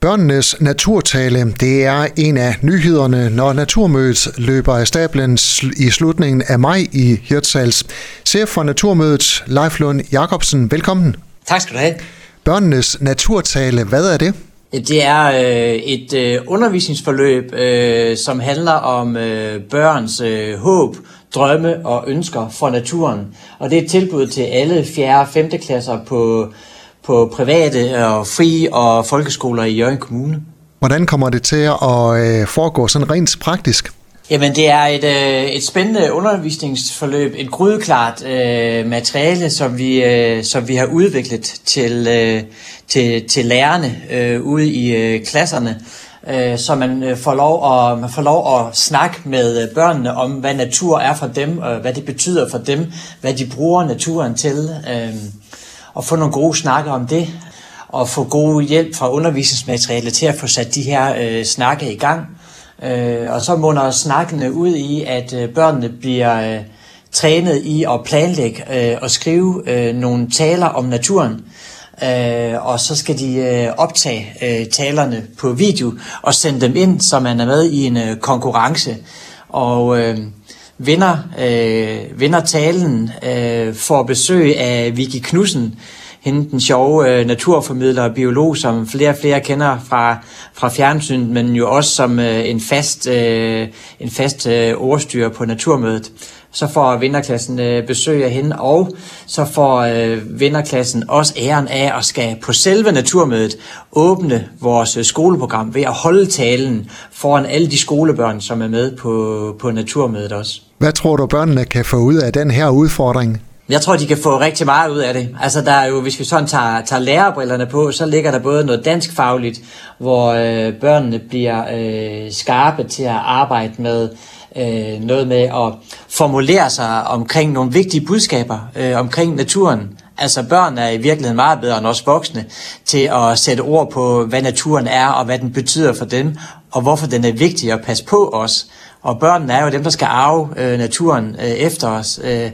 Børnenes naturtale, det er en af nyhederne, når Naturmødet løber af stablen i slutningen af maj i Hirtshals. Chef for Naturmødet, Leif Lund Jacobsen, velkommen. Tak skal du have. Børnenes naturtale, hvad er det? Det er øh, et øh, undervisningsforløb, øh, som handler om øh, børns øh, håb, drømme og ønsker for naturen. Og det er et tilbud til alle 4. og 5. klasser på på private og fri og folkeskoler i Jørgen Kommune. Hvordan kommer det til at øh, foregå sådan rent praktisk? Jamen det er et, øh, et spændende undervisningsforløb, et grydeklart øh, materiale, som vi, øh, som vi har udviklet til, øh, til, til lærerne øh, ude i øh, klasserne, øh, så man øh, får, lov at, man får lov at snakke med øh, børnene om, hvad natur er for dem, og hvad det betyder for dem, hvad de bruger naturen til. Øh, og få nogle gode snakker om det, og få god hjælp fra undervisningsmateriale til at få sat de her øh, snakke i gang. Øh, og så munder snakkene ud i, at øh, børnene bliver øh, trænet i at planlægge øh, og skrive øh, nogle taler om naturen. Øh, og så skal de øh, optage øh, talerne på video og sende dem ind, så man er med i en øh, konkurrence. Og øh, vinder, øh, vinder talen, øh, får besøg af Vicky Knudsen, hende den sjove øh, naturformidler og biolog, som flere og flere kender fra, fra fjernsynet, men jo også som øh, en fast, øh, en fast øh, ordstyr på Naturmødet. Så får vinderklassen øh, besøg af hende, og så får øh, vinderklassen også æren af at skal på selve Naturmødet åbne vores øh, skoleprogram ved at holde talen foran alle de skolebørn, som er med på, på Naturmødet også. Hvad tror du, børnene kan få ud af den her udfordring? Jeg tror, de kan få rigtig meget ud af det. Altså, der er jo, hvis vi sådan tager, tager lærerbrillerne på, så ligger der både noget dansk fagligt, hvor øh, børnene bliver øh, skarpe til at arbejde med øh, noget med at formulere sig omkring nogle vigtige budskaber øh, omkring naturen. Altså børn er i virkeligheden meget bedre end os voksne til at sætte ord på, hvad naturen er og hvad den betyder for dem, og hvorfor den er vigtig at passe på os. Og børnene er jo dem, der skal arve øh, naturen øh, efter os øh,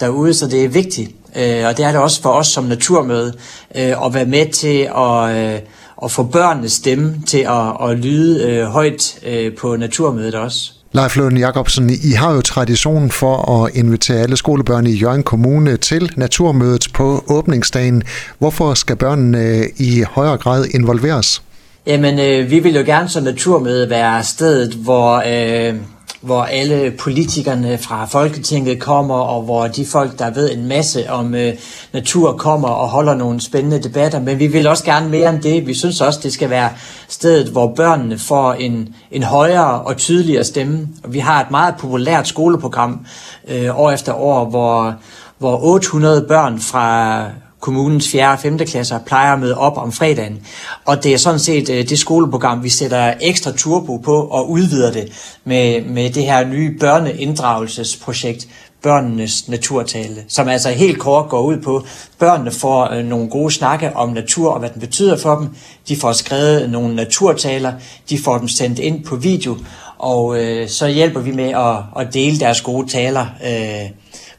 derude, så det er vigtigt. Øh, og det er det også for os som naturmøde øh, at være med til at, øh, at få børnenes stemme til at, at lyde øh, højt øh, på naturmødet også. Leif Løn Jacobsen, I har jo tradition for at invitere alle skolebørn i Jørgen Kommune til Naturmødet på åbningsdagen. Hvorfor skal børnene øh, i højere grad involveres? Jamen, øh, vi vil jo gerne som naturmøde være stedet, hvor, øh, hvor alle politikerne fra Folketinget kommer, og hvor de folk, der ved en masse om øh, natur, kommer og holder nogle spændende debatter. Men vi vil også gerne mere end det. Vi synes også, det skal være stedet, hvor børnene får en, en højere og tydeligere stemme. Og vi har et meget populært skoleprogram øh, år efter år, hvor, hvor 800 børn fra kommunens 4. og 5. klasser plejer at møde op om fredagen. Og det er sådan set øh, det skoleprogram, vi sætter ekstra turbo på og udvider det med, med det her nye børneinddragelsesprojekt, børnenes naturtale, som altså helt kort går ud på, børnene får øh, nogle gode snakke om natur og hvad den betyder for dem. De får skrevet nogle naturtaler, de får dem sendt ind på video, og øh, så hjælper vi med at, at dele deres gode taler øh,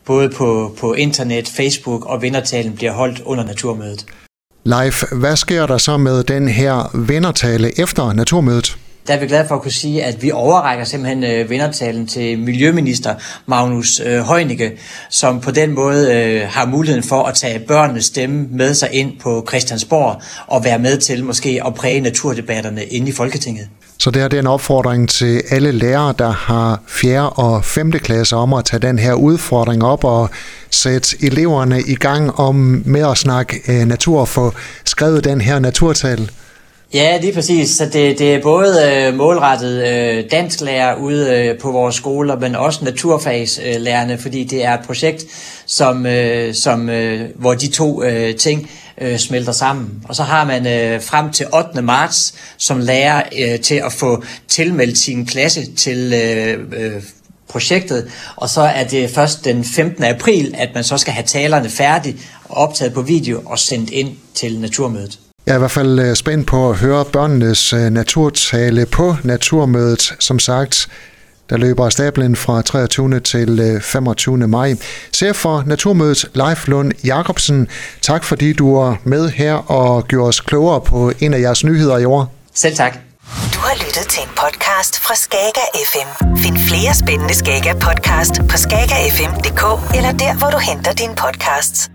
både på, på internet, Facebook og vindertalen bliver holdt under Naturmødet. Leif, hvad sker der så med den her vindertale efter Naturmødet? Der er vi glade for at kunne sige, at vi overrækker simpelthen øh, vindertalen til Miljøminister Magnus øh, Heunicke, som på den måde øh, har muligheden for at tage børnenes stemme med sig ind på Christiansborg og være med til måske at præge naturdebatterne inde i Folketinget. Så det her er en opfordring til alle lærere, der har 4. og 5. klasse om at tage den her udfordring op og sætte eleverne i gang om med at snakke øh, natur og få skrevet den her naturtal. Ja, lige præcis. Så det, det er både øh, målrettet øh, dansklærer ude øh, på vores skoler, men også naturfagslærerne, fordi det er et projekt, som, øh, som, øh, hvor de to øh, ting øh, smelter sammen. Og så har man øh, frem til 8. marts som lærer øh, til at få tilmeldt sin klasse til øh, øh, projektet, og så er det først den 15. april, at man så skal have talerne færdige og optaget på video og sendt ind til Naturmødet. Jeg er i hvert fald øh, spændt på at høre børnenes øh, naturtale på Naturmødet. Som sagt, der løber stablen fra 23. til 25. Øh, maj. Chef for Naturmødet, Leif Lund Jacobsen, tak fordi du er med her og gjorde os klogere på en af jeres nyheder i år. Selv tak. Du har lyttet til en podcast fra Skager FM. Find flere spændende Skager podcast på skagerfm.dk eller der, hvor du henter dine podcasts.